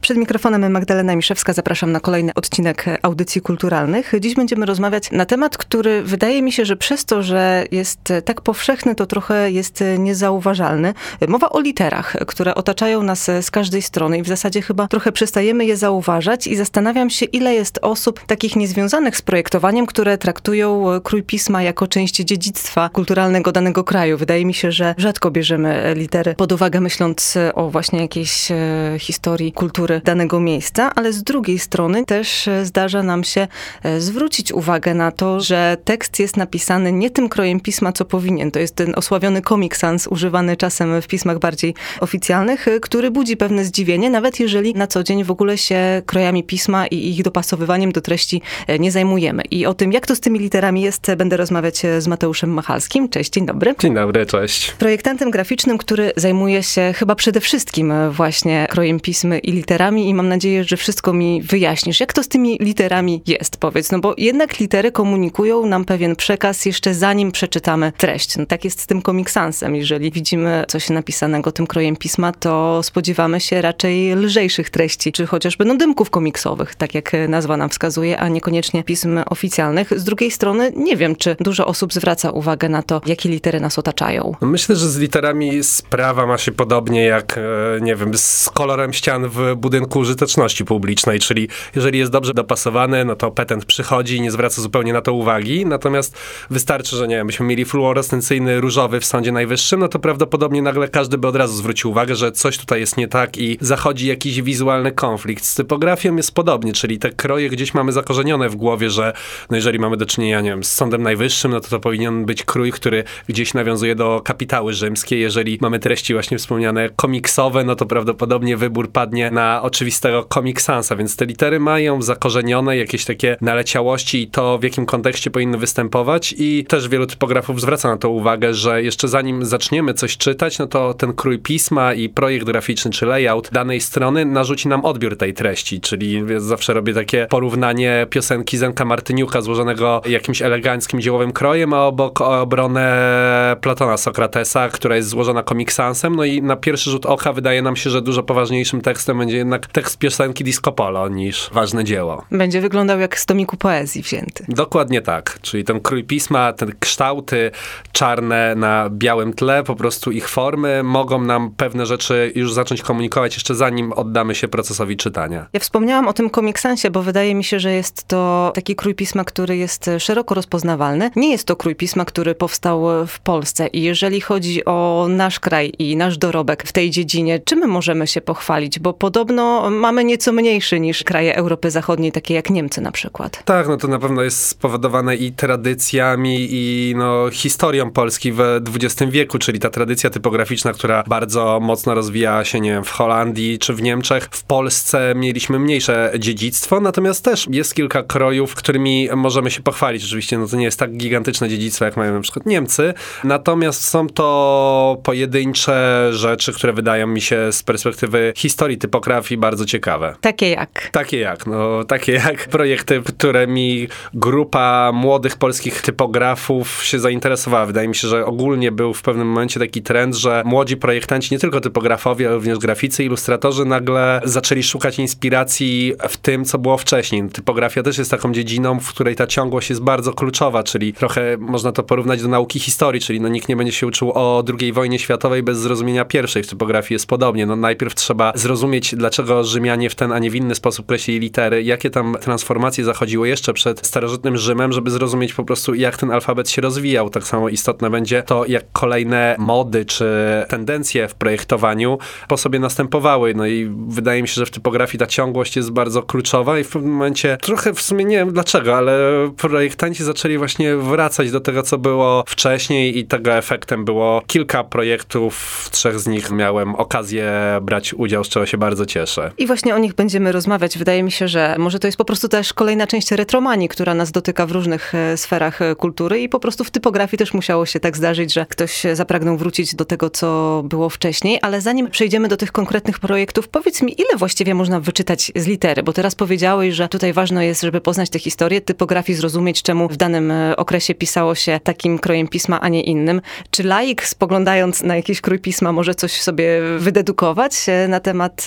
Przed mikrofonem Magdalena Miszewska zapraszam na kolejny odcinek audycji kulturalnych. Dziś będziemy rozmawiać na temat, który wydaje mi się, że przez to, że jest tak powszechny, to trochę jest niezauważalny. Mowa o literach, które otaczają nas z każdej strony i w zasadzie chyba trochę przestajemy je zauważać i zastanawiam się, ile jest osób takich niezwiązanych z projektowaniem, które traktują krój pisma jako część dziedzictwa kulturalnego danego kraju. Wydaje mi się, że rzadko bierzemy litery pod uwagę, myśląc o właśnie jakiejś e, historii kultury danego miejsca, ale z drugiej strony też e, zdarza nam się e, zwrócić uwagę na to, że tekst jest napisany nie tym krojem pisma, co powinien. To jest ten osławiony Comic Sans, używany czasem w pismach bardziej oficjalnych, e, który budzi pewne zdziwienie, nawet jeżeli na co dzień w ogóle się krojami pisma i ich dopasowywaniem do treści nie zajmujemy. I o tym, jak to z tymi literami jest, będę rozmawiać z Mateuszem Machalskim. Cześć, dzień dobry. Dzień dobry, cześć. Projektantem graficznym, który zajmuje się chyba przede wszystkim właśnie krojem pismy i literami literami i mam nadzieję, że wszystko mi wyjaśnisz. Jak to z tymi literami jest, powiedz? No bo jednak litery komunikują nam pewien przekaz jeszcze zanim przeczytamy treść. No tak jest z tym komiksansem. Jeżeli widzimy coś napisanego tym krojem pisma, to spodziewamy się raczej lżejszych treści, czy chociażby no dymków komiksowych, tak jak nazwa nam wskazuje, a niekoniecznie pism oficjalnych. Z drugiej strony nie wiem, czy dużo osób zwraca uwagę na to, jakie litery nas otaczają. Myślę, że z literami sprawa ma się podobnie jak, e, nie wiem, z kolorem ścian w budynku budynku użyteczności publicznej, czyli jeżeli jest dobrze dopasowany, no to petent przychodzi i nie zwraca zupełnie na to uwagi, natomiast wystarczy, że nie wiem, byśmy mieli fluorescencyjny różowy w Sądzie Najwyższym, no to prawdopodobnie nagle każdy by od razu zwrócił uwagę, że coś tutaj jest nie tak i zachodzi jakiś wizualny konflikt. Z typografią jest podobnie, czyli te kroje gdzieś mamy zakorzenione w głowie, że no jeżeli mamy do czynienia, nie wiem, z Sądem Najwyższym, no to to powinien być krój, który gdzieś nawiązuje do kapitały rzymskie. Jeżeli mamy treści właśnie wspomniane komiksowe, no to prawdopodobnie wybór padnie na oczywistego Comic Sansa, więc te litery mają zakorzenione jakieś takie naleciałości i to, w jakim kontekście powinny występować i też wielu typografów zwraca na to uwagę, że jeszcze zanim zaczniemy coś czytać, no to ten krój pisma i projekt graficzny czy layout danej strony narzuci nam odbiór tej treści, czyli zawsze robię takie porównanie piosenki Zenka Martyniuka złożonego jakimś eleganckim dziełowym krojem, a obok obronę Platona Sokratesa, która jest złożona Comic Sansem, no i na pierwszy rzut oka wydaje nam się, że dużo poważniejszym tekstem będzie jednak tekst piosenki Disco Polo niż ważne dzieło. Będzie wyglądał jak z tomiku poezji wzięty. Dokładnie tak. Czyli ten krój pisma, te kształty czarne na białym tle, po prostu ich formy mogą nam pewne rzeczy już zacząć komunikować jeszcze zanim oddamy się procesowi czytania. Ja wspomniałam o tym komiksansie, bo wydaje mi się, że jest to taki krój pisma, który jest szeroko rozpoznawalny. Nie jest to krój pisma, który powstał w Polsce i jeżeli chodzi o nasz kraj i nasz dorobek w tej dziedzinie, czym my możemy się pochwalić? Bo podobno mamy nieco mniejszy niż kraje Europy Zachodniej, takie jak Niemcy na przykład. Tak, no to na pewno jest spowodowane i tradycjami, i no, historią Polski w XX wieku, czyli ta tradycja typograficzna, która bardzo mocno rozwijała się, nie wiem, w Holandii czy w Niemczech. W Polsce mieliśmy mniejsze dziedzictwo, natomiast też jest kilka krojów, którymi możemy się pochwalić. Oczywiście no to nie jest tak gigantyczne dziedzictwo, jak mają na przykład Niemcy, natomiast są to pojedyncze rzeczy, które wydają mi się z perspektywy historii typografii bardzo ciekawe. Takie jak? Takie jak, no takie jak projekty, którymi grupa młodych polskich typografów się zainteresowała. Wydaje mi się, że ogólnie był w pewnym momencie taki trend, że młodzi projektanci, nie tylko typografowie, ale również graficy, ilustratorzy nagle zaczęli szukać inspiracji w tym, co było wcześniej. Typografia też jest taką dziedziną, w której ta ciągłość jest bardzo kluczowa, czyli trochę można to porównać do nauki historii, czyli no nikt nie będzie się uczył o II wojnie światowej bez zrozumienia pierwszej. W typografii jest podobnie. No najpierw trzeba zrozumieć, dlaczego dlaczego Rzymianie w ten, a nie w inny sposób kreślili litery, jakie tam transformacje zachodziły jeszcze przed starożytnym Rzymem, żeby zrozumieć po prostu, jak ten alfabet się rozwijał. Tak samo istotne będzie to, jak kolejne mody czy tendencje w projektowaniu po sobie następowały. No i wydaje mi się, że w typografii ta ciągłość jest bardzo kluczowa i w pewnym momencie, trochę w sumie nie wiem dlaczego, ale projektanci zaczęli właśnie wracać do tego, co było wcześniej i tego efektem było kilka projektów, w trzech z nich miałem okazję brać udział, z czego się bardzo cieszę. Cieszę. I właśnie o nich będziemy rozmawiać. Wydaje mi się, że może to jest po prostu też kolejna część retromanii, która nas dotyka w różnych e, sferach e, kultury i po prostu w typografii też musiało się tak zdarzyć, że ktoś zapragnął wrócić do tego, co było wcześniej. Ale zanim przejdziemy do tych konkretnych projektów, powiedz mi, ile właściwie można wyczytać z litery? Bo teraz powiedziałeś, że tutaj ważne jest, żeby poznać tę historię typografii, zrozumieć, czemu w danym e, okresie pisało się takim krojem pisma, a nie innym. Czy laik spoglądając na jakiś krój pisma może coś sobie wydedukować na temat,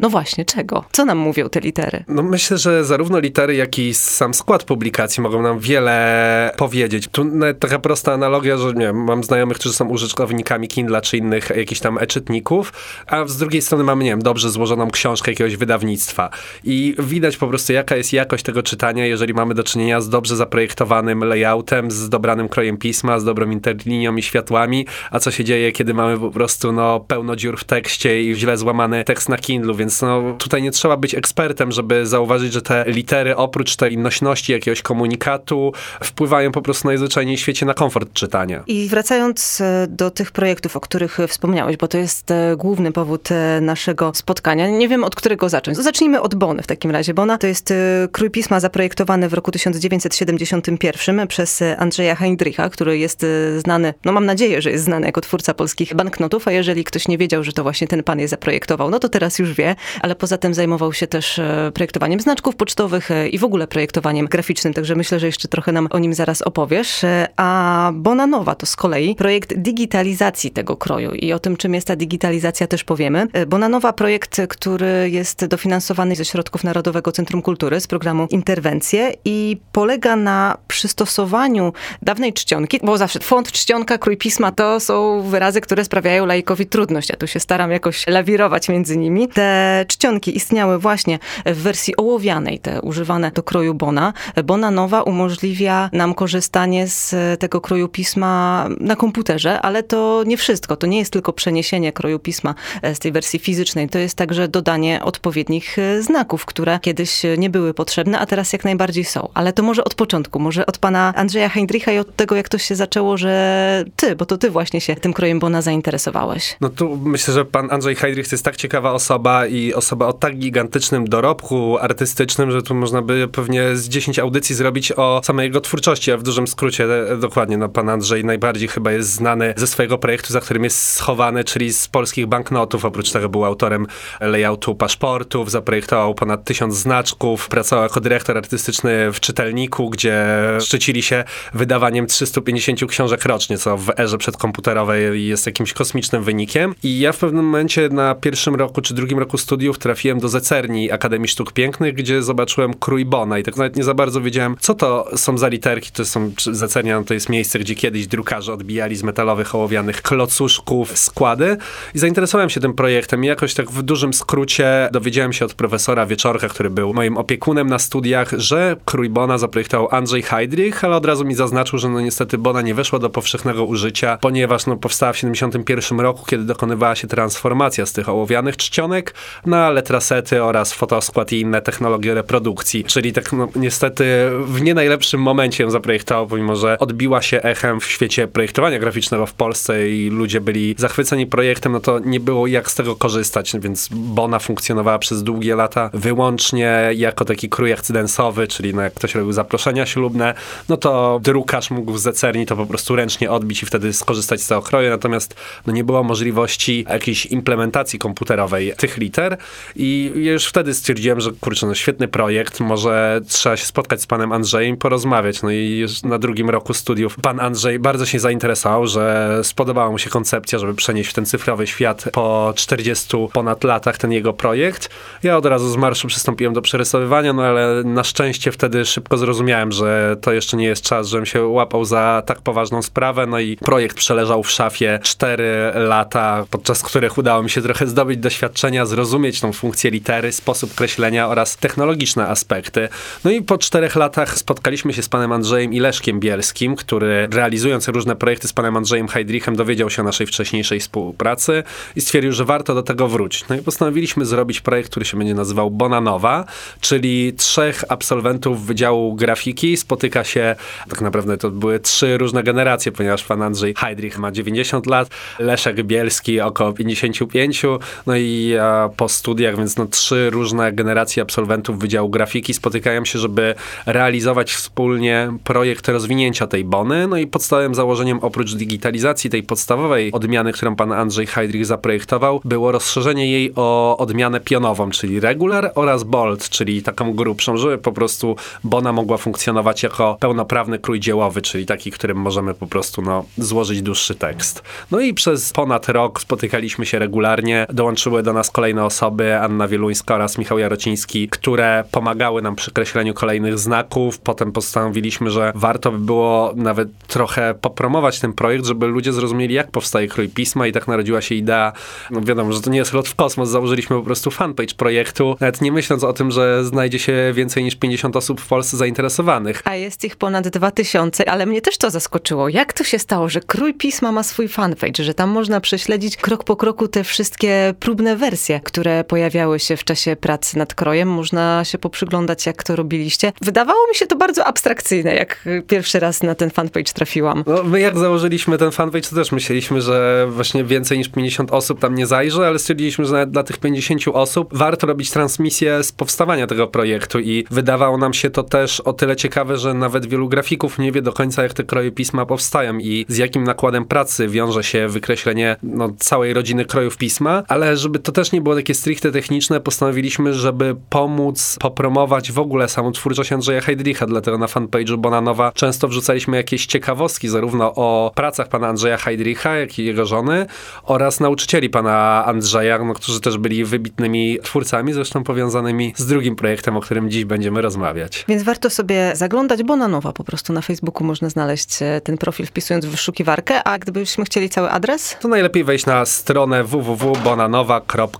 no właśnie, czego? Co nam mówią te litery? No myślę, że zarówno litery, jak i sam skład publikacji mogą nam wiele powiedzieć. Tu nawet taka prosta analogia, że nie mam znajomych, którzy są użytkownikami Kindla czy innych jakichś tam e-czytników, a z drugiej strony mamy, nie wiem, dobrze złożoną książkę jakiegoś wydawnictwa. I widać po prostu, jaka jest jakość tego czytania, jeżeli mamy do czynienia z dobrze zaprojektowanym layoutem, z dobranym krojem pisma, z dobrą interlinią i światłami, a co się dzieje, kiedy mamy po prostu no, pełno dziur w tekście i źle złamany tekst na Więc no, tutaj nie trzeba być ekspertem, żeby zauważyć, że te litery oprócz tej nośności jakiegoś komunikatu wpływają po prostu najzwyczajniej w świecie na komfort czytania. I wracając e, do tych projektów, o których wspomniałeś, bo to jest e, główny powód e, naszego spotkania. Nie wiem, od którego zacząć. Zacznijmy od Bony w takim razie. Bona to jest krój pisma zaprojektowany w roku 1971 przez Andrzeja Heindricha, który jest znany, no mam nadzieję, że jest znany jako twórca polskich banknotów, a jeżeli ktoś nie wiedział, że to właśnie ten pan je zaprojektował, no to teraz już wie, ale poza tym zajmował się też projektowaniem znaczków pocztowych i w ogóle projektowaniem graficznym, także myślę, że jeszcze trochę nam o nim zaraz opowiesz. A Bona Nowa to z kolei projekt digitalizacji tego kroju i o tym, czym jest ta digitalizacja też powiemy. Bona Nowa projekt, który jest dofinansowany ze środków Narodowego Centrum Kultury z programu Interwencje i polega na przystosowaniu dawnej czcionki, bo zawsze font, czcionka, krój pisma to są wyrazy, które sprawiają laikowi trudność. Ja tu się staram jakoś lawirować między nimi. Te czcionki istniały właśnie w wersji ołowianej, te używane do kroju Bona. Bona Nowa umożliwia nam korzystanie z tego kroju pisma na komputerze, ale to nie wszystko. To nie jest tylko przeniesienie kroju pisma z tej wersji fizycznej. To jest także dodanie odpowiednich znaków, które kiedyś nie były potrzebne, a teraz jak najbardziej są. Ale to może od początku, może od pana Andrzeja Heindricha i od tego, jak to się zaczęło, że ty, bo to ty właśnie się tym krojem Bona zainteresowałeś. No tu myślę, że pan Andrzej Heindrich jest tak ciekawa osoba i osoba o tak gigantycznym dorobku artystycznym, że tu można by pewnie z 10 audycji zrobić o samej jego twórczości, a w dużym skrócie e, dokładnie, no pan Andrzej najbardziej chyba jest znany ze swojego projektu, za którym jest schowany, czyli z polskich banknotów. Oprócz tego był autorem layoutu paszportów, zaprojektował ponad tysiąc znaczków, pracował jako dyrektor artystyczny w czytelniku, gdzie szczycili się wydawaniem 350 książek rocznie, co w erze przedkomputerowej jest jakimś kosmicznym wynikiem. I ja w pewnym momencie na pierwszym roku czy drugim roku studiów trafiłem do Zecerni Akademii Sztuk Pięknych, gdzie zobaczyłem krój Bona i tak nawet nie za bardzo wiedziałem, co to są za literki. To są Zecernia, no to jest miejsce, gdzie kiedyś drukarze odbijali z metalowych, ołowianych klocuszków składy i zainteresowałem się tym projektem i jakoś tak w dużym skrócie dowiedziałem się od profesora Wieczorka, który był moim opiekunem na studiach, że krój Bona zaprojektował Andrzej Heydrich, ale od razu mi zaznaczył, że no niestety Bona nie weszła do powszechnego użycia, ponieważ no, powstała w 71 roku, kiedy dokonywała się transformacja z tych ołowianych czcionek na letrasety oraz fotoskład i inne technologie reprodukcji. Czyli tak no, niestety w nie najlepszym momencie ją zaprojektował, pomimo że odbiła się echem w świecie projektowania graficznego w Polsce i ludzie byli zachwyceni projektem, no to nie było jak z tego korzystać, więc Bona funkcjonowała przez długie lata wyłącznie jako taki krój akcydensowy, czyli no jak ktoś robił zaproszenia ślubne, no to drukarz mógł z zecerni to po prostu ręcznie odbić i wtedy skorzystać z tego kroju, natomiast no nie było możliwości jakiejś implementacji komputerowej tych liter i już wtedy stwierdziłem, że kurczę, no świetny projekt, może trzeba się spotkać z panem Andrzejem porozmawiać. No i już na drugim roku studiów pan Andrzej bardzo się zainteresował, że spodobała mu się koncepcja, żeby przenieść w ten cyfrowy świat po 40 ponad latach ten jego projekt. Ja od razu z marszu przystąpiłem do przerysowywania, no ale na szczęście wtedy szybko zrozumiałem, że to jeszcze nie jest czas, żebym się łapał za tak poważną sprawę, no i projekt przeleżał w szafie 4 lata, podczas których udało mi się trochę zdobyć zrozumieć tą funkcję litery, sposób kreślenia oraz technologiczne aspekty. No i po czterech latach spotkaliśmy się z panem Andrzejem i Leszkiem Bielskim, który realizując różne projekty z panem Andrzejem Heidrichem dowiedział się o naszej wcześniejszej współpracy i stwierdził, że warto do tego wrócić. No i postanowiliśmy zrobić projekt, który się będzie nazywał Bonanowa, czyli trzech absolwentów Wydziału Grafiki spotyka się, tak naprawdę to były trzy różne generacje, ponieważ pan Andrzej Heidrich ma 90 lat, Leszek Bielski około 55, no i po studiach, więc no trzy różne generacje absolwentów Wydziału Grafiki spotykają się, żeby realizować wspólnie projekt rozwinięcia tej bony. No i podstawowym założeniem oprócz digitalizacji tej podstawowej odmiany, którą pan Andrzej Heidrich zaprojektował, było rozszerzenie jej o odmianę pionową, czyli regular oraz bold, czyli taką grubszą, żeby po prostu bona mogła funkcjonować jako pełnoprawny krój dziełowy, czyli taki, którym możemy po prostu no, złożyć dłuższy tekst. No i przez ponad rok spotykaliśmy się regularnie. Dołączyły do nas kolejne osoby, Anna Wieluńska oraz Michał Jarociński, które pomagały nam przy kreśleniu kolejnych znaków. Potem postanowiliśmy, że warto by było nawet trochę popromować ten projekt, żeby ludzie zrozumieli, jak powstaje krój pisma i tak narodziła się idea, no wiadomo, że to nie jest lot w kosmos, założyliśmy po prostu fanpage projektu, nawet nie myśląc o tym, że znajdzie się więcej niż 50 osób w Polsce zainteresowanych. A jest ich ponad 2000, ale mnie też to zaskoczyło. Jak to się stało, że Krój Pisma ma swój fanpage, że tam można prześledzić krok po kroku te wszystkie próbne wersje, które pojawiały się w czasie pracy nad krojem. Można się poprzyglądać, jak to robiliście. Wydawało mi się to bardzo abstrakcyjne, jak pierwszy raz na ten fanpage trafiłam. No, my jak założyliśmy ten fanpage, to też myśleliśmy, że właśnie więcej niż 50 osób tam nie zajrzy, ale stwierdziliśmy, że dla tych 50 osób warto robić transmisję z powstawania tego projektu i wydawało nam się to też o tyle ciekawe, że nawet wielu grafików nie wie do końca, jak te kroje pisma powstają i z jakim nakładem pracy wiąże się wykreślenie no, całej rodziny krojów pisma, ale żeby to też nie było takie stricte techniczne, postanowiliśmy, żeby pomóc popromować w ogóle samą twórczość Andrzeja Heidricha, dlatego na fanpage'u Bonanowa często wrzucaliśmy jakieś ciekawostki zarówno o pracach pana Andrzeja Heidricha, jak i jego żony oraz nauczycieli pana Andrzeja, no, którzy też byli wybitnymi twórcami, zresztą powiązanymi z drugim projektem, o którym dziś będziemy rozmawiać. Więc warto sobie zaglądać, Bonanowa po prostu na Facebooku można znaleźć e, ten profil wpisując w wyszukiwarkę, a gdybyśmy chcieli cały adres? To najlepiej wejść na stronę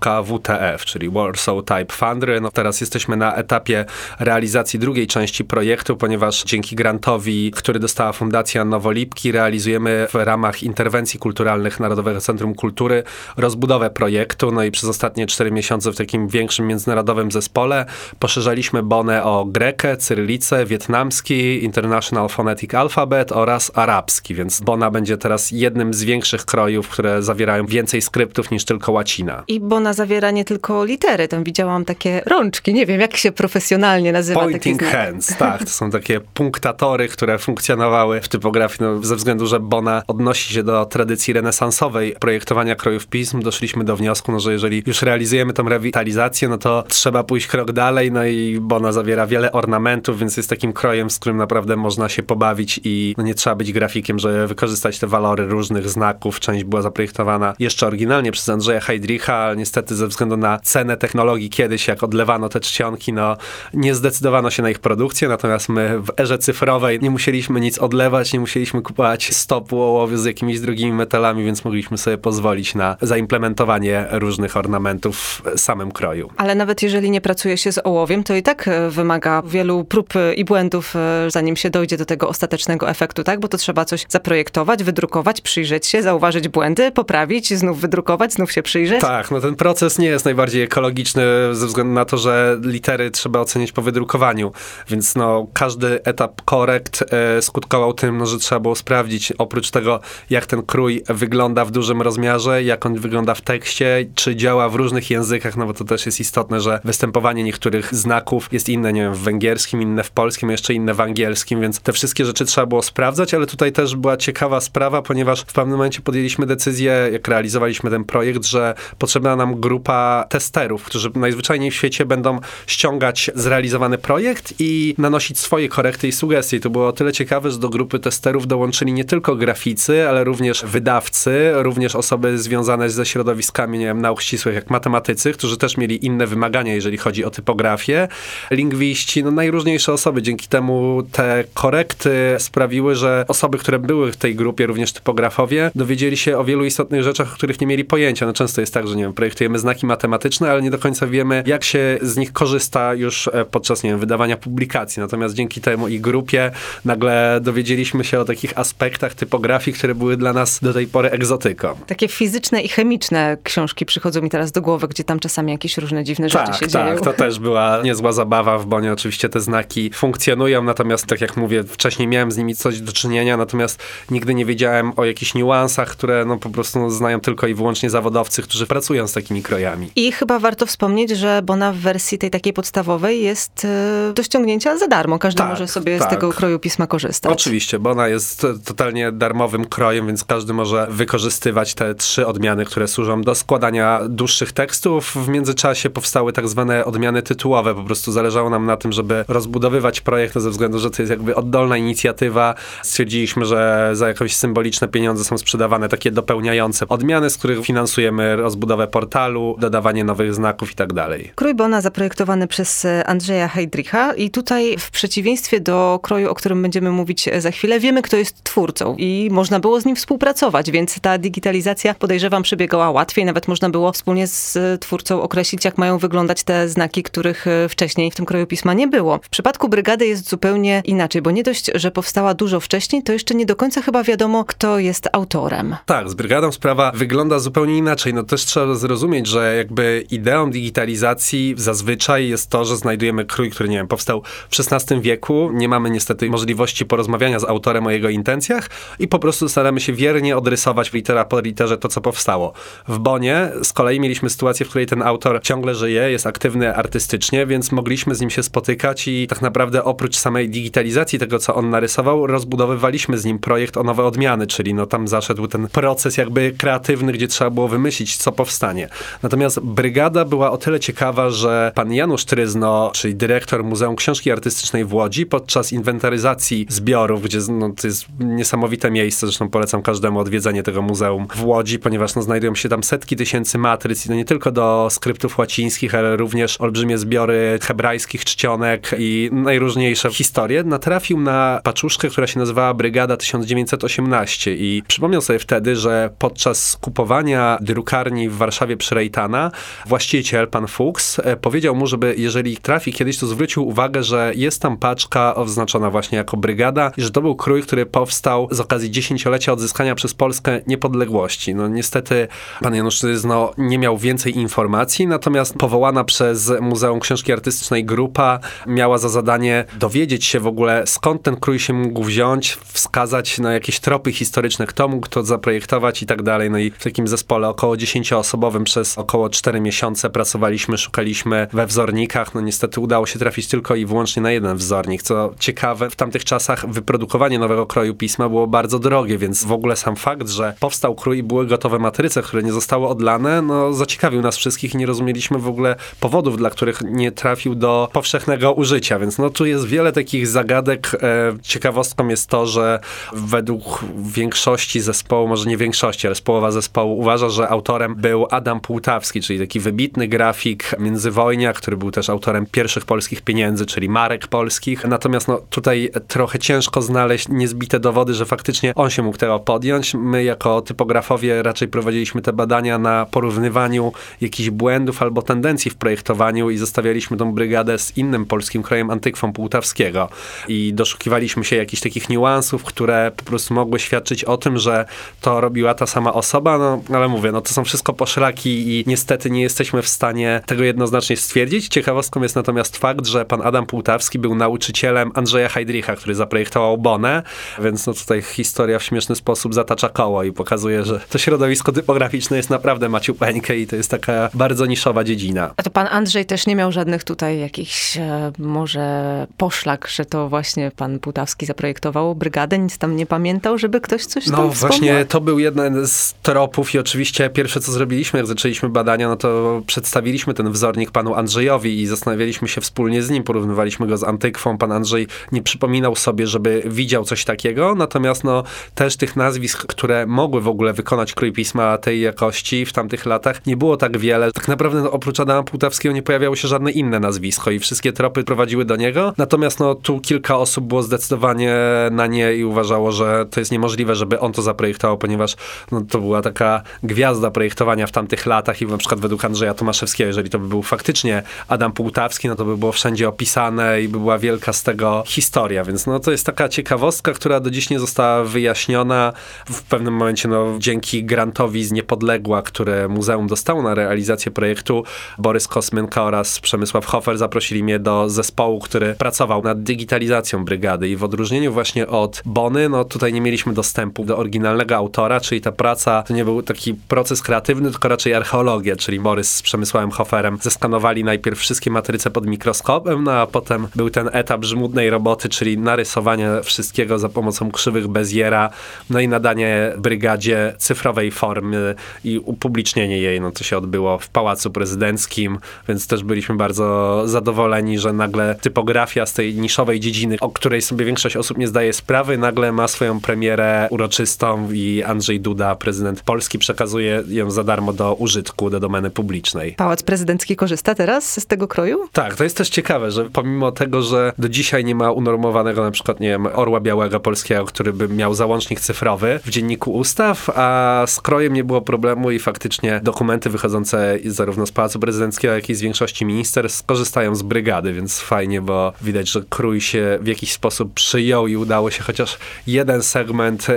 www.bonanowa.wtf, czyli Warsaw Type Foundry. No teraz jesteśmy na etapie realizacji drugiej części projektu, ponieważ dzięki grantowi, który dostała Fundacja Nowolipki, realizujemy w ramach interwencji kulturalnych Narodowego Centrum Kultury rozbudowę projektu. No i przez ostatnie cztery miesiące w takim większym międzynarodowym zespole poszerzaliśmy bonę o grekę, cyrylicę, wietnamski, International Phonetic Alphabet oraz arabski, więc bona będzie teraz jednym z większych krojów, które zawierają więcej skryptów niż tylko łacina. I bona zawiera nie tylko litery, tam widziałam takie rączki, nie wiem jak się profesjonalnie nazywa Pointing hands, tak, to są takie punktatory, które funkcjonowały w typografii, no, ze względu, że bona odnosi się do tradycji renesansowej projektowania krojów pism, doszliśmy do wniosku, no, że jeżeli już realizujemy tą rewitalizację, no to trzeba pójść krok dalej, no i bona zawiera wiele ornamentów, więc jest takim krojem, z którym naprawdę można się pobawić i no, nie trzeba być grafikiem, żeby wykorzystać te walory różnych znaków. Część była zaprojektowana jeszcze oryginalnie przez Andrzeja Heidricha, ale niestety ze względu na cenę technologii kiedyś, jak odlewano te czcionki, no nie zdecydowano się na ich produkcję, natomiast my w erze cyfrowej nie musieliśmy nic odlewać, nie musieliśmy kupować stopu ołowiu z jakimiś drugimi metalami, więc mogliśmy sobie pozwolić na zaimplementowanie różnych ornamentów w samym kroju. Ale nawet jeżeli nie pracuje się z ołowiem, to i tak e, wymaga wielu prób e, i błędów, e, zanim się dojdzie do tego ostatecznego efektu, tak? Bo to trzeba coś zaprojektować, wydrukować, przyjrzeć się, zauważyć błędy, poprawić, znów wydrukować, znów się przyjrzeć. Tak, no ten proces nie jest najbardziej ekologiczny ze względu na to, że litery trzeba ocenić po wydrukowaniu, więc no każdy etap korekt e, skutkował tym, no, że trzeba było sprawdzić oprócz tego, jak ten krój wygląda w dużym rozmiarze, jak on wygląda w tekście, czy działa w różnych językach, no bo to też jest istotne, że występowanie niektórych znaków jest inne, nie wiem, w węgierskim, inne w polskim, jeszcze inne w angielskim, więc te wszystkie rzeczy trzeba było sprawdzać, ale tutaj też była ciekawa sprawa, ponieważ w pewnym momencie podjęliśmy decyzję, jak realizowaliśmy ten projekt, że potrzebna nam grupa testerów, którzy najzwyczajniej w świecie będą ściągać zrealizowany projekt i nanosić swoje korekty i sugestie. I to było o tyle ciekawe, że do grupy testerów dołączyli nie tylko graficy, ale również wydawcy, również osoby związane ze środowiskami, nie wiem, nauk ścisłych, jak matematycy, którzy też mieli inne wymagania, jeżeli chodzi o typografię, lingwiści, no najróżniejsze osoby. Dzięki temu te korekty sprawiły, że osoby, które były w tej grupie, również typografowie, dowiedzieli się o wielu istotnych rzeczach, o których nie mieli pojęcia. No często jest tak, że nie wiem, projektujemy znaki matematyczne, ale nie do końca wiemy, jak się z nich korzysta już e, podczas, nie wiem, wydawania publikacji. Natomiast dzięki temu i grupie nagle dowiedzieliśmy się o takich aspektach typografii, które były dla nas do tej pory egzotyką. Takie fizyczne i chemiczne książki przychodzą mi teraz do głowy, gdzie tam czasami jakieś różne dziwne rzeczy tak, się tak, dzieją. to też była niezła zabawa w Bonie. Oczywiście te znaki funkcjonują, natomiast tak jak mówię, wcześniej miałem z nimi coś do czynienia, natomiast nigdy nie wiedziałem o jakichś niuansach, które no po prostu znają tylko i wyłącznie zawodowcy, którzy pracują z takimi krojami. I chyba warto wspomnieć, że Bona w wersji tej takiej podstawowej jest e, do ściągnięcia za darmo. Każdy Tak, może sobie tak. z tego kroju pisma korzystać. Oczywiście, bo ona jest totalnie darmowym krojem, więc każdy może wykorzystywać te trzy odmiany, które służą do składania dłuższych tekstów. W międzyczasie powstały tak zwane odmiany tytułowe. Po prostu zależało nam na tym, żeby rozbudowywać projekt ze względu, że to jest jakby oddolna inicjatywa. Stwierdziliśmy, że za jakieś symboliczne pieniądze są sprzedawane takie dopełniające odmiany, z których finansujemy rozbudowę portalu, dodawanie nowych znaków i tak dalej. Krój Bona zaprojektowany przez e, Andrzeja Heydricha i tutaj w przeciwieństwie do kroju, o którym będziemy mówić e, za chwilę, wiemy, kto jest twórcą i można było z nim współpracować, więc ta digitalizacja podejrzewam przebiegała łatwiej, nawet można było wspólnie z e, twórcą określić, jak mają wyglądać te znaki, których wcześniej w tym kroju pisma nie było. W przypadku brygady jest zupełnie inaczej, bo nie dość, że powstała dużo wcześniej, to jeszcze nie do końca chyba wiadomo, kto jest autorem. Tak, z brygadą sprawa wygląda zupełnie inaczej. No też trzeba zrozumieć, że jakby ideą digitalizacji zazwyczaj jest to, że znajdujemy krój, który, nie wiem, powstał w XVI wieku. Nie mamy niestety możliwości porozmawiania z autorem o jego intencjach i po prostu staramy się wiernie odrysować litera po literze to, co powstało. W Bonie z kolei mieliśmy sytuację, w której ten autor ciągle żyje, jest aktywny artystycznie, więc mogliśmy z nim się spotykać i tak naprawdę oprócz samej digitalizacji tego, co on narysował, rozbudowywaliśmy z nim projekt o nowe odmiany, czyli no tam zaszedł ten proces jakby kreatywny, gdzie trzeba było wymyślić, co powstanie. Natomiast brygada była o tyle ciekawa, że pan Janusz Tryzno, czyli dyrektor Muzeum Książki Artystycznej w Łodzi, podczas inwentaryzacji zbiorów, gdzie no, to jest niesamowite miejsce, zresztą polecam każdemu odwiedzenie tego muzeum w Łodzi, ponieważ no, znajdują się tam setki tysięcy matryc i to nie tylko do skryptów łacińskich, ale również olbrzymie zbiory hebrajskich czcionek i najróżniejsze historie. Natrafił na paczuszkę, która się nazywała Brygada 1918 i przypomniał sobie wtedy, że podczas kupowania drukarni w Warszawie przy Rejtana właściciel, pan Fuchs, e, powiedział mu, żeby jeżeli trafi kiedyś, to zwrócił uwagę, że jest tam paczka oznaczona właśnie jako brygada i że to był krój, który powstał z okazji dziesięciolecia odzyskania przez Polskę niepodległości. No niestety pan Janusz no, nie miał więcej informacji, natomiast powołana przez Muzeum Książki Artystycznej grupa miała za zadanie dowiedzieć się w ogóle skąd ten krój się mógł wziąć, wskazać na jakieś tropy historyczne, kto mógł to zaprojektować i tak dalej. No i w takim zespole około 10-osobowym przez około 4 miesiące pracowaliśmy, szukaliśmy we wzornikach. No niestety udało się trafić tylko i wyłącznie na jeden wzornik. Co ciekawe, w tamtych czasach wyprodukowanie nowego kroju pisma było bardzo drogie, więc w ogóle sam fakt, że powstał krój i były gotowe matryce, które nie zostały odlane, no zaciekawił nas wszystkich i nie rozumieliśmy w ogóle powodów, dla których nie trafił do powszechnego użycia, więc no tu jest wiele takich zagadek. E, ciekawostką jest to, że według większości zespołu, może nie większości, ale połowa zespołu uważa, że autorem był Adam Półtawski, czyli taki wybitny grafik międzywojnia, który był też autorem pierwszych polskich pieniędzy, czyli marek polskich. Natomiast no, tutaj trochę ciężko znaleźć niezbite dowody, że faktycznie on się mógł tego podjąć. My jako typografowie raczej prowadziliśmy te badania na porównywaniu jakichś błędów albo tendencji w projektowaniu i zostawialiśmy tą brygadę z innym polskim krojem antykwą Półtawskiego i doszukiwaliśmy się jakichś takich niuansów, które po prostu mogły świadczyć o tym, że to robiła ta sama osoba, no ale mówię, no to są wszystko poszlaki i niestety nie jesteśmy w stanie tego jednoznacznie stwierdzić. Ciekawostką jest natomiast fakt, że pan Adam Półtawski był nauczycielem Andrzeja Heydricha, który zaprojektował Bonę, więc no tutaj historia w śmieszny sposób zatacza koło i pokazuje, że to środowisko typograficzne jest naprawdę maciupeńkie i to jest taka bardzo niszowa dziedzina. A to pan Andrzej też nie miał żadnych tutaj jakichś e, może poszlak, że to właśnie pan Putawski zaprojektował brygadę, nic tam nie pamiętał, żeby ktoś coś No tam właśnie, wspomniał? to był jeden z tropów i oczywiście pierwsze, co zrobiliśmy, jak zaczęliśmy badania, no to przedstawiliśmy ten wzornik panu Andrzejowi i zastanawialiśmy się wspólnie z nim, porównywaliśmy go z antykwą. Pan Andrzej nie przypominał sobie, żeby widział coś takiego, natomiast no też tych nazwisk, które mogły w ogóle wykonać pisma tej jakości w tamtych latach nie było tak wiele. Tak naprawdę no, oprócz Adama Półtawskiego nie pojawiało się żadne inne nazwisko i wszystkie tropy prowadziły do niego. Natomiast no tu kilka osób było zdecydowanie na nie i uważało, że to jest niemożliwe, żeby on to zaprojektował, ponieważ no, to była taka gwiazda projektowania w tamtych latach i na przykład według Andrzeja Tomaszewskiego, jeżeli to by był faktycznie Adam Półtawski, no to by było wszędzie opisane i by była wielka z tego historia, więc no to jest taka ciekawostka, która do dziś nie została wyjaśniona. W pewnym momencie, no dzięki grantowi z Niepodległa, które muzeum dostało na realizację projektu, Borys Kosmynka oraz Przemysław Hofer zaprosili mnie do zespołu, który pracował nad digitalizacją brygady i w odróżnieniu właśnie od Bony, no tutaj nie mieliśmy dostępu do oryginalnego autora, czyli ta praca to nie był taki proces kreatywny, tylko raczej archeologię, czyli Morys z Przemysławem Hoferem zeskanowali najpierw wszystkie matryce pod mikroskopem, no a potem był ten etap żmudnej roboty, czyli narysowanie wszystkiego za pomocą krzywych Beziera, no i nadanie brygadzie cyfrowej formy i upublicznienie jej, no to się odbyło w Pałacu Prezydenckim, więc też byliśmy bardzo zadowoleni, że nagle typografia z tej niszowej dziedziny, o której sobie większość osób nie zdaje sprawy, nagle ma swoją premierę uroczystą i Andrzej Duda, prezydent Polski, przekazuje ją za darmo do użytku, do domeny publicznej. Pałac Prezydencki korzysta teraz z tego kroju? Tak, to jest też ciekawe, że pomimo tego, że do dzisiaj nie ma unormowanego na przykład, nie wiem, orła białego polskiego, który by miał załącznik cyfrowy w dzienniku ustaw, a z krojem nie było problemu i faktycznie dokumenty wychodzące zarówno z Pałacu Prezydenckiego, jak i z większości ministerstw skorzystają z brygady, więc fajnie, bo widać, że krój się w jakiś sposób przyjął i udało się chociaż jeden segment e,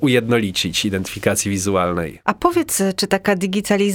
ujednolicić identyfikacji wizualnej. A powiedz, czy taka digitalizacja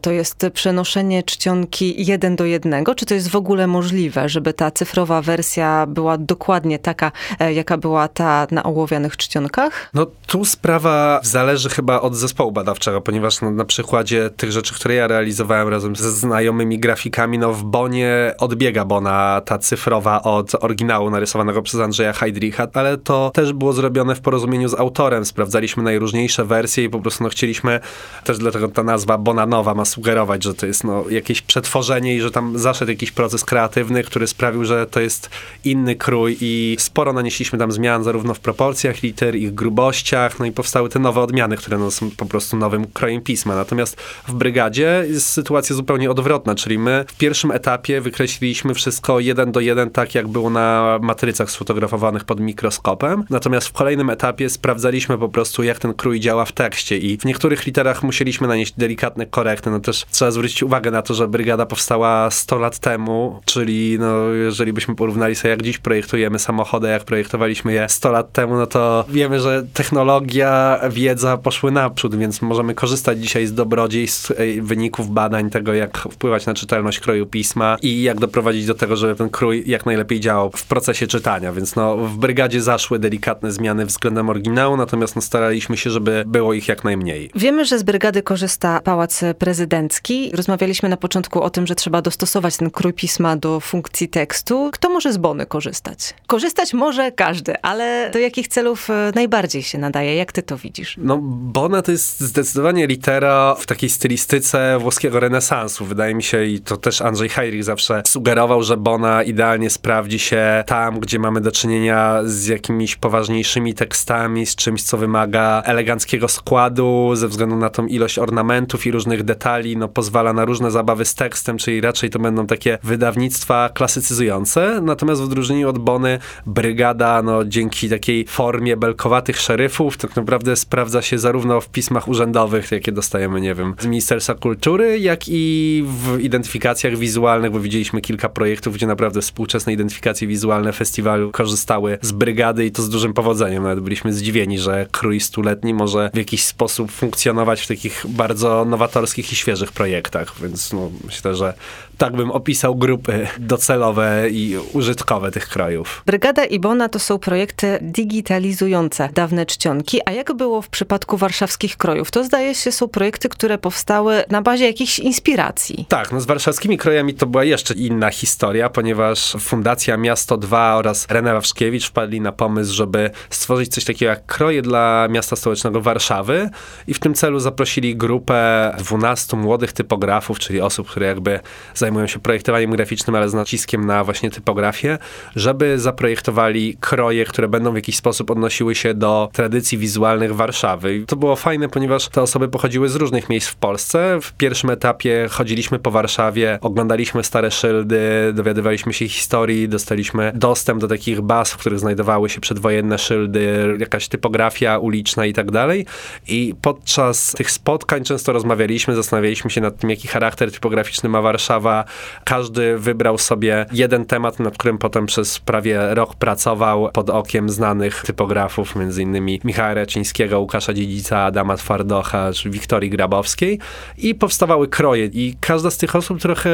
to jest przenoszenie czcionki jeden do jednego, czy to jest w ogóle możliwe, żeby ta cyfrowa wersja była dokładnie taka, e, jaka była ta na ołowianych czcionkach? No tu sprawa zależy chyba od zespołu badawczego, ponieważ no, na przykładzie tych rzeczy, które ja realizowałem razem ze znajomymi grafikami, no w Bonie odbiega Bona ta cyfrowa od oryginału narysowanego przez Andrzeja Heidricha, ale to też było zrobione w porozumieniu z autorem. Sprawdzaliśmy najróżniejsze wersje i po prostu no, chcieliśmy, też dlatego ta nazwa Bonanowa ma sugerować, że to jest no, jakieś przetworzenie i że tam zaszedł jakiś proces kreatywny, który sprawił, że to jest inny krój i sporo nanieśliśmy tam zmian zarówno w proporcjach liter, ich grubościach, no i powstały te nowe odmiany, które no, są po prostu nowym krojem pisma. Natomiast w brygadzie jest sytuacja zupełnie odwrotna, czyli my w pierwszym etapie wykreśliliśmy wszystko jeden do jeden, tak jak było na matrycach sfotografowanych pod mikroskopem. Natomiast w kolejnym etapie sprawdzaliśmy po prostu, jak ten krój działa w tekście i w niektórych literach musieliśmy nanieść delikatne korekty. No też trzeba zwrócić uwagę na to, że brygada powstała 100 lat temu, czyli no, jeżeli byśmy porównali sobie, jak dziś projektujemy samochody, jak projektowaliśmy je 100 lat temu, no to wiemy, że technologia, wiedza poszły naprzód, więc możemy korzystać dzisiaj z dobrodziejstw wyników badań tego, jak wpływać na czytelność kroju pisma i jak doprowadzić do tego, żeby ten krój jak najlepiej działał w procesie czytania, więc no w brygadzie zaszły delikatne zmiany względem oryginału, natomiast no, staraliśmy się, żeby było ich jak najmniej. Wiemy, że z brygady korzysta Pałac Prezydencki. Rozmawialiśmy na początku o tym, że trzeba dostosować ten krój pisma do funkcji tekstu. Kto może z Bony korzystać? Korzystać może każdy, ale do jakich celów e, najbardziej się nadaje? Jak ty to widzisz? No, Bona to jest zdecydowanie litera w takiej stylistyce włoskiego renesansu. Wydaje mi się, i to też Andrzej Heidrich zawsze sugerował, że Bona idealnie sprawdzi się tam, gdzie mamy do czynienia z jakimiś poważniejszymi tekstami, z czymś, co wymaga eleganckiego składu, ze względu na tą ilość ornamentów i różnych detali, no pozwala na różne zabawy z tekstem, czyli raczej to będą takie wydawnictwa klasycyzujące. Natomiast w odróżnieniu od Bony, Brygada, no dzięki takiej formie belkowatych szeryfów, tak naprawdę sprawdza się zarówno w pismach urzędowych, jakie dostajemy, nie wiem, z Ministerstwa Kultury, jak i w identyfikacjach wizualnych, bo widzieliśmy kilka projektów, gdzie naprawdę współczesne identyfikacje wizualne festiwalu korzystały z Brygady i to z dużym powodzeniem. Nawet byliśmy zdziwieni, że krój stuletni może w jakiś sposób funkcjonować w takich bardzo nowatorskich i świeżych projektach, więc no, myślę, że tak bym opisał grupy docelowe i użytkowe tych krajów. Brygada i Bona to są projekty digitalizujące dawne czcionki, a jak było w przypadku warszawskich krojów? To zdaje się są projekty, które powstały na bazie jakichś inspiracji. Tak, no z warszawskimi krojami to była jeszcze inna historia, ponieważ Fundacja Miasto 2 oraz René Wawrzkiewicz wpadli na pomysł, żeby stworzyć coś takiego jak kroje dla miasta stołecznego Warszawy i w tym celu zaprosili grupę 12 młodych typografów, czyli osób, które jakby zajmują się projektowaniem graficznym, ale z naciskiem na właśnie typografię, żeby zaprojektowali kroje, które będą w jakiś sposób odnosiły się do tradycji wizualnych Warszawy. I to było fajne, ponieważ te osoby pochodziły z różnych miejsc w Polsce. W pierwszym etapie chodziliśmy po Warszawie, oglądaliśmy stare szyldy, dowiadywaliśmy się historii, dostaliśmy dostęp do takich baz, w których znajdowały się przedwojenne szyldy, jakaś typografia uliczna i tak dalej. I podczas tych spotkań często rozmawialiśmy, zastanawialiśmy się nad tym, jaki charakter typograficzny ma Warszawa. Każdy wybrał sobie jeden temat, nad którym potem przez prawie rok pracował pod okiem znanych typografów, między innymi Michała Racińskiego, Łukasza Dziedzica, Adama Twardocha, czy Wiktorii Grabowskiej. I powstawały kroje. I każda z tych osób trochę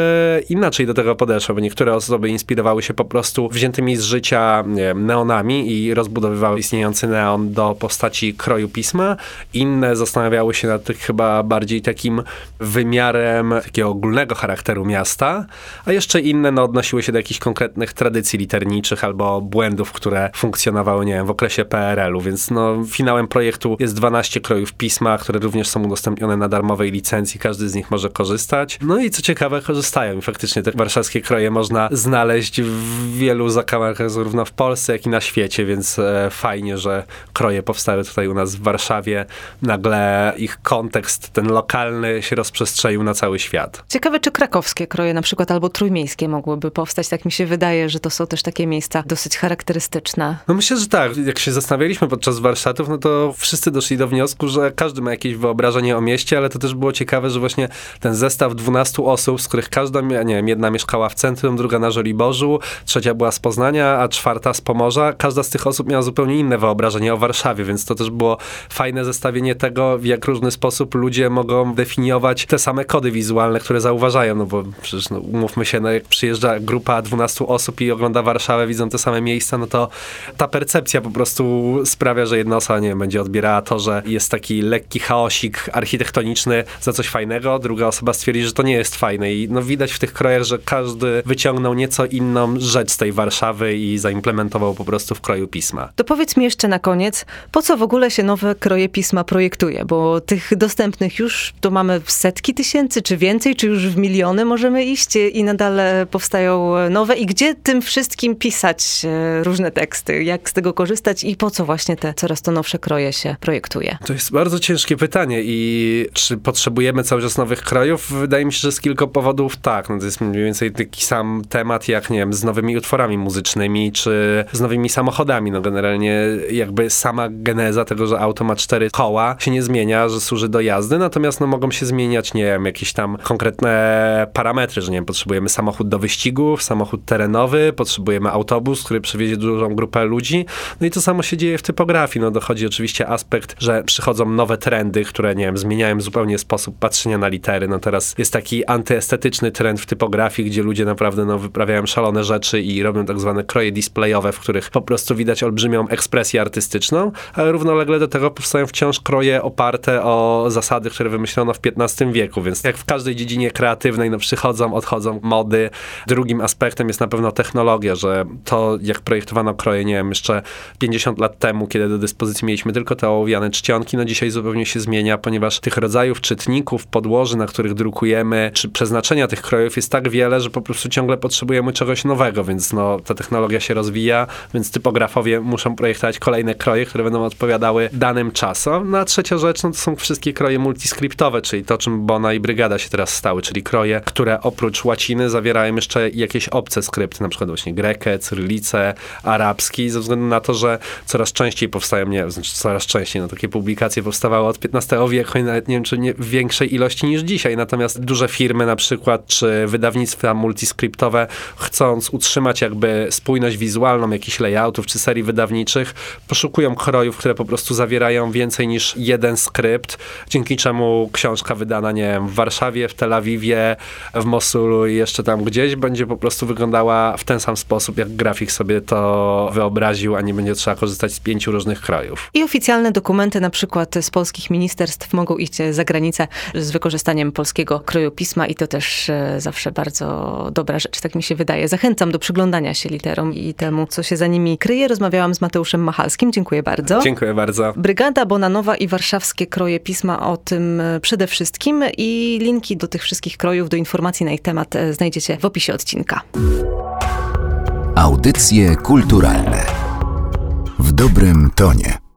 inaczej do tego podeszła, bo niektóre osoby inspirowały się po prostu wziętymi z życia neonami i rozbudowywały istniejący neon do postaci kroju pisma, inne zastanawiały się nad chyba bardziej takim wymiarem takiego ogólnego charakteru miasta, a jeszcze inne no, odnosiły się do jakichś konkretnych tradycji literniczych albo błędów, które funkcjonowały, nie wiem, w okresie PRL-u, więc no, finałem projektu jest 12 krojów pisma, które również są udostępnione na darmowej licencji, każdy z nich może korzystać. No i co ciekawe, korzystają i faktycznie te warszawskie kroje można znaleźć w wielu zakamarkach zarówno w Polsce, jak i na świecie, więc e, fajnie, że kroje powstały tutaj u nas w Warszawie. Nagle ich kontekst, ten lokalny się rozprzestrzenił na cały świat. Ciekawe, czy krakowskie kroje na przykład albo trójmiejskie mogłyby powstać. Tak mi się wydaje, że to są też takie miejsca dosyć charakterystyczne. No myślę, że tak. Jak się zastanawialiśmy podczas warsztatów, no to wszyscy doszli do wniosku, że każdy ma jakieś wyobrażenie o mieście, ale to też było ciekawe, że właśnie ten zestaw 12 osób, z których każda, nie wiem, jedna mieszkała w centrum, druga na Żoliborzu, trzecia była z Poznania, a czwarta z Pomorza. Każda z tych osób miała zupełnie inne wyobrażenie o Warszawie, więc to też było fajne zestawienie tego, w jak różny sposób ludzie mogą definiować te same kody wizualne, które zauważają, no bo przecież no, umówmy się, no jak przyjeżdża grupa 12 osób i ogląda Warszawę, widzą te same miejsca, no to ta percepcja po prostu sprawia, że jedna osoba, nie wiem, będzie odbierała to, że jest taki lekki chaosik architektoniczny za coś fajnego, druga osoba stwierdzi, że to nie jest fajne i no widać w tych krojach, że każdy wyciągnął nieco inną rzecz z tej Warszawy i zaimplementował po prostu w kroju pisma. To powiedz mi jeszcze na koniec, po co w ogóle się nowe kroje pisma projektuje? Bo tych dostępnych już to mamy setki tysięcy, czy więcej, czy już w miliony możemy iść i nadal powstają nowe. I gdzie tym wszystkim pisać e, różne teksty? Jak z tego korzystać i po co właśnie te coraz to nowsze kroje się projektuje? To jest bardzo ciężkie pytanie i czy potrzebujemy cały czas nowych krojów? Wydaje mi się, że z kilku powodów tak. No to jest mniej więcej taki sam temat jak, nie wiem, z nowymi utworami muzycznymi, czy z nowymi samochodami. No generalnie jakby sama geneza tego, że auto ma cztery koła się nie zmienia, że służy do jazdy, natomiast no mogą się zmieniać, nie wiem, jakieś tam konkretne parametry, że nie wiem, potrzebujemy samochód do wyścigów, samochód terenowy, potrzebujemy autobus, który przewiezie dużą grupę ludzi. No i to samo się dzieje w typografii. No dochodzi oczywiście aspekt, że przychodzą nowe trendy, które, nie wiem, zmieniają zupełnie sposób patrzenia na litery. No teraz jest taki antyestetyczny trend w typografii, gdzie ludzie naprawdę no, wyprawiają szalone rzeczy i robią tak zwane kroje displayowe, w których po prostu widać olbrzymią ekspresję artystyczną, ale równolegle do tego powstają wciąż kroje oparte o zasady, które wymyślono w XV wieku, więc jak w każdej dziedzinie kreatywnej, no przychodzą, odchodzą mody. Drugim aspektem jest na pewno technologia, że to jak projektowano kroje, nie wiem, jeszcze 50 lat temu, kiedy do dyspozycji mieliśmy tylko te ołowiane czcionki, no dzisiaj zupełnie się zmienia, ponieważ tych rodzajów czytników, podłoży, na których drukujemy, czy przeznaczenia tych krojów jest tak wiele, że po prostu ciągle potrzebujemy czegoś nowego, więc no ta technologia się rozwija, więc typografowie muszą projektować kolejne kroje, które będą odpowiadały danym czasom. No a trzecia rzecz, no to są wszystkie kroje multiskriptowe, czyli to, czym Bona i Brygada się teraz stały, czyli kroje, które oprócz łaciny zawierają jeszcze jakieś obce skrypty, na przykład właśnie grekę, cyrylicę, arabski, ze względu na to, że coraz częściej powstają, nie znaczy coraz częściej, no takie publikacje powstawały od XV wieku i nawet nie wiem, czy nie w większej ilości niż dzisiaj, natomiast duże firmy na przykład, czy wydawnictwa multiskriptowe, chcąc utrzymać jakby spójność wizualną jakichś layoutów, czy serii wydawniczych, poszukują krojów, które po prostu zawierają więcej niż jeden skrypt, dzięki czemu książka wydana, nie wiem, w Warszawie, w Tel Awiwie, w Mosulu i jeszcze tam gdzieś będzie po prostu wyglądała w ten sam sposób, jak grafik sobie to wyobraził, a nie będzie trzeba korzystać z pięciu różnych krajów. I oficjalne dokumenty na przykład z polskich ministerstw mogą iść za granicę z wykorzystaniem polskiego kroju pisma i to też e, zawsze bardzo dobra rzecz, tak mi się wydaje. Zachęcam do przyglądania się literom i temu, co się za nimi kryje. Rozmawiałam z Mateuszem Machalskim. Dziękuję bardzo. Dziękuję bardzo. Brygada Bonanowa i warszawskie kroje pisma o tym e, przede wszystkim i linki do tych wszystkich krojów, do informacji na ich temat e, znajdziecie w opisie odcinka. Audycje kulturalne w dobrym tonie.